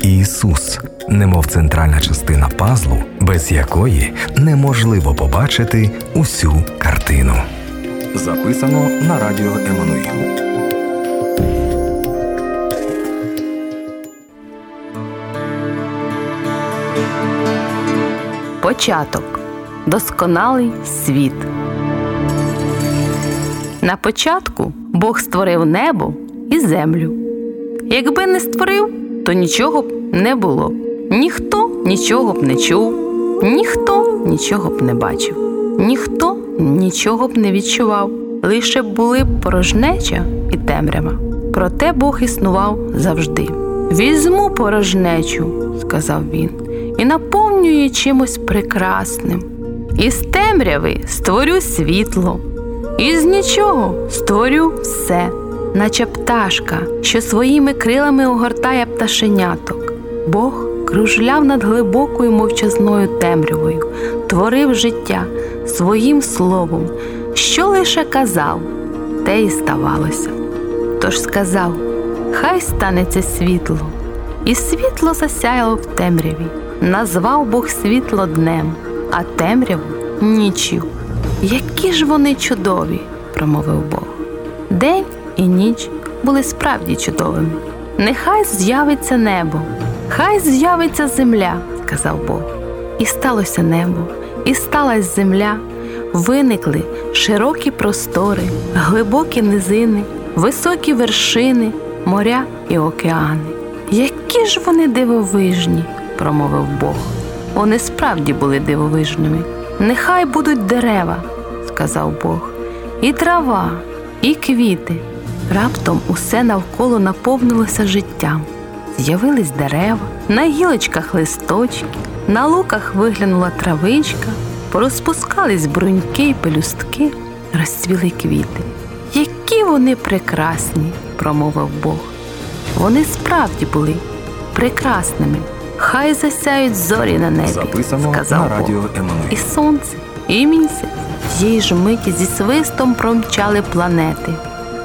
Ісус, немов центральна частина пазлу, без якої неможливо побачити усю картину. Записано на радіо Еммануїл. Початок. Досконалий світ. На початку Бог створив небо і землю. Якби не створив, то нічого б не було. Ніхто нічого б не чув, ніхто нічого б не бачив, ніхто нічого б не відчував. Лише були б порожнеча і темрява. Проте Бог існував завжди. Візьму порожнечу, сказав він, і наповнюю чимось прекрасним. Із темряви створю світло, із нічого створю все, наче пташка, що своїми крилами огортає пташеняток. Бог кружляв над глибокою мовчазною темрявою, творив життя своїм словом, що лише казав, те й ставалося. Тож сказав: Хай станеться світло, і світло засяяло в темряві. Назвав Бог світло днем, а темряву нічю. Які ж вони чудові, промовив Бог. День і ніч були справді чудовими. Нехай з'явиться небо, хай з'явиться земля, сказав Бог. І сталося небо, і сталася земля, виникли широкі простори, глибокі низини, високі вершини, моря і океани. Які ж вони дивовижні, промовив Бог. Вони справді були дивовижними. Нехай будуть дерева, сказав Бог, і трава, і квіти. Раптом усе навколо наповнилося життям. З'явились дерева, на гілочках листочки, на луках виглянула травичка, порозпускались бруньки й пелюстки, розцвіли квіти. Які вони прекрасні, промовив Бог. Вони справді були прекрасними. Хай засяють зорі на небі, Записано сказав на радіо Еммануїл. І сонце, і місяць тієї ж миті зі свистом промчали планети,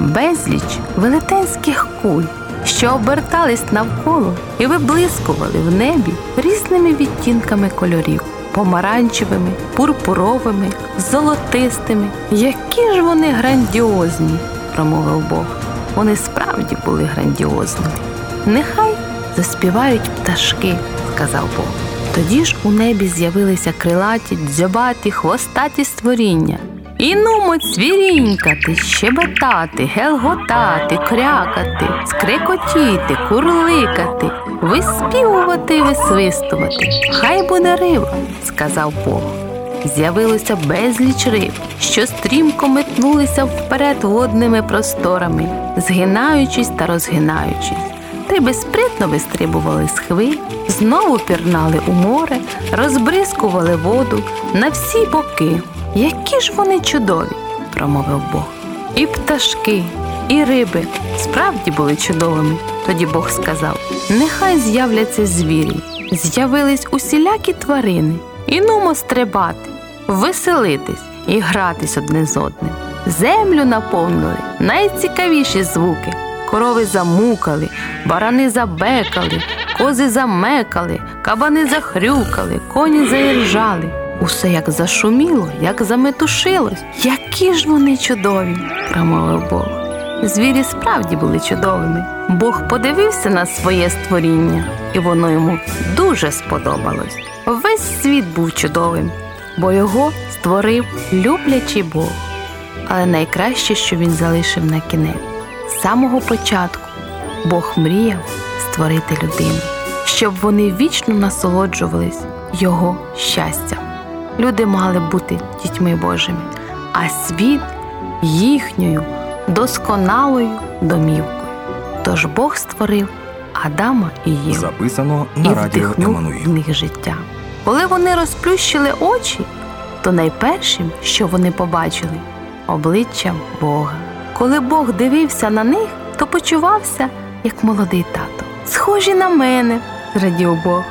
безліч велетенських куль, що обертались навколо і виблискували в небі різними відтінками кольорів помаранчевими, пурпуровими, золотистими. Які ж вони грандіозні, промовив Бог. Вони справді були грандіозними. Нехай заспівають пташки, сказав Бог. Тоді ж у небі з'явилися крилаті, дзьобаті, хвостаті створіння. І нумо цвірінькати, щебетати, гелготати, крякати, скрекотіти, курликати, виспівувати і висвистувати. Хай буде риба, сказав Бог. З'явилося безліч риб, що стрімко метнулися вперед водними просторами, згинаючись та розгинаючись. Риби спритно вистрибували з хвиль, знову пірнали у море, розбризкували воду на всі боки. Які ж вони чудові, промовив Бог. І пташки, і риби справді були чудовими. Тоді Бог сказав: Нехай з'являться звірі, з'явились усілякі тварини, і нумо стрибати, веселитись і гратись одне з одним. Землю наповнили найцікавіші звуки. Корови замукали, барани забекали, кози замекали, кабани захрюкали, коні заіржали. Усе як зашуміло, як заметушилось. Які ж вони чудові, промовив Бог. Звірі справді були чудовими. Бог подивився на своє створіння, і воно йому дуже сподобалось. Весь світ був чудовим, бо його створив люблячий Бог. Але найкраще, що він залишив на кінець. З самого початку Бог мріяв створити людину, щоб вони вічно насолоджувались його щастям. Люди мали бути дітьми Божими, а світ їхньою досконалою домівкою. Тож Бог створив Адама і Єву Записано і на радіо вдихнув в них життя. Коли вони розплющили очі, то найпершим, що вони побачили, обличчя Бога. Коли Бог дивився на них, то почувався, як молодий тато. Схожі на мене, зрадів Бог.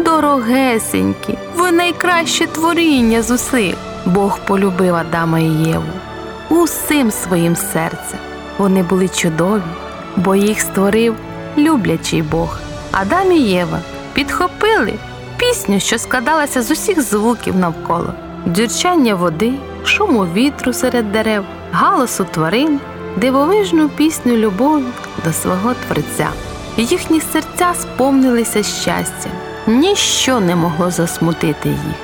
Дорогесенькі, ви найкраще творіння з усіх. Бог полюбив Адама і Єву усім своїм серцем. Вони були чудові, бо їх створив люблячий Бог. Адам і Єва підхопили пісню, що складалася з усіх звуків навколо дзюрчання води, шуму вітру серед дерев, галасу тварин, дивовижну пісню любові до свого Творця. Їхні серця сповнилися щастям, ніщо не могло засмутити їх,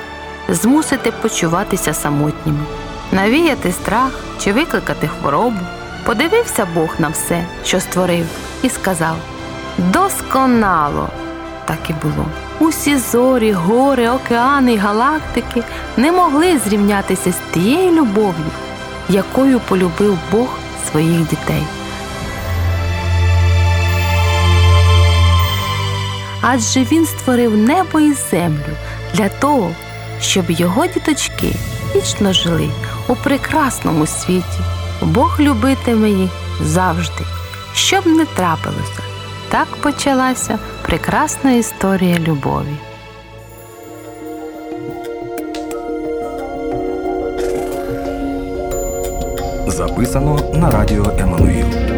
змусити почуватися самотніми, навіяти страх чи викликати хворобу. Подивився Бог на все, що створив, і сказав: Досконало! Так і було. Усі зорі, гори, океани галактики не могли зрівнятися з тією любов'ю, якою полюбив Бог своїх дітей. Адже він створив небо і землю для того, щоб його діточки вічно жили у прекрасному світі. Бог любитиме їх завжди, щоб не трапилося. Так почалася прекрасна історія любові. Записано на радіо Еммануїл.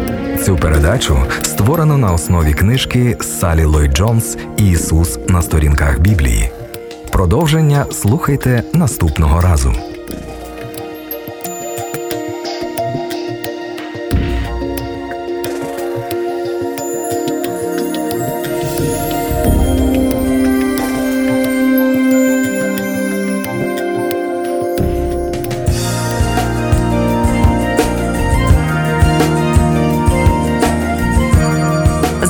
Цю передачу створено на основі книжки Салі Ллойд Джонс Ісус на сторінках Біблії. Продовження слухайте наступного разу.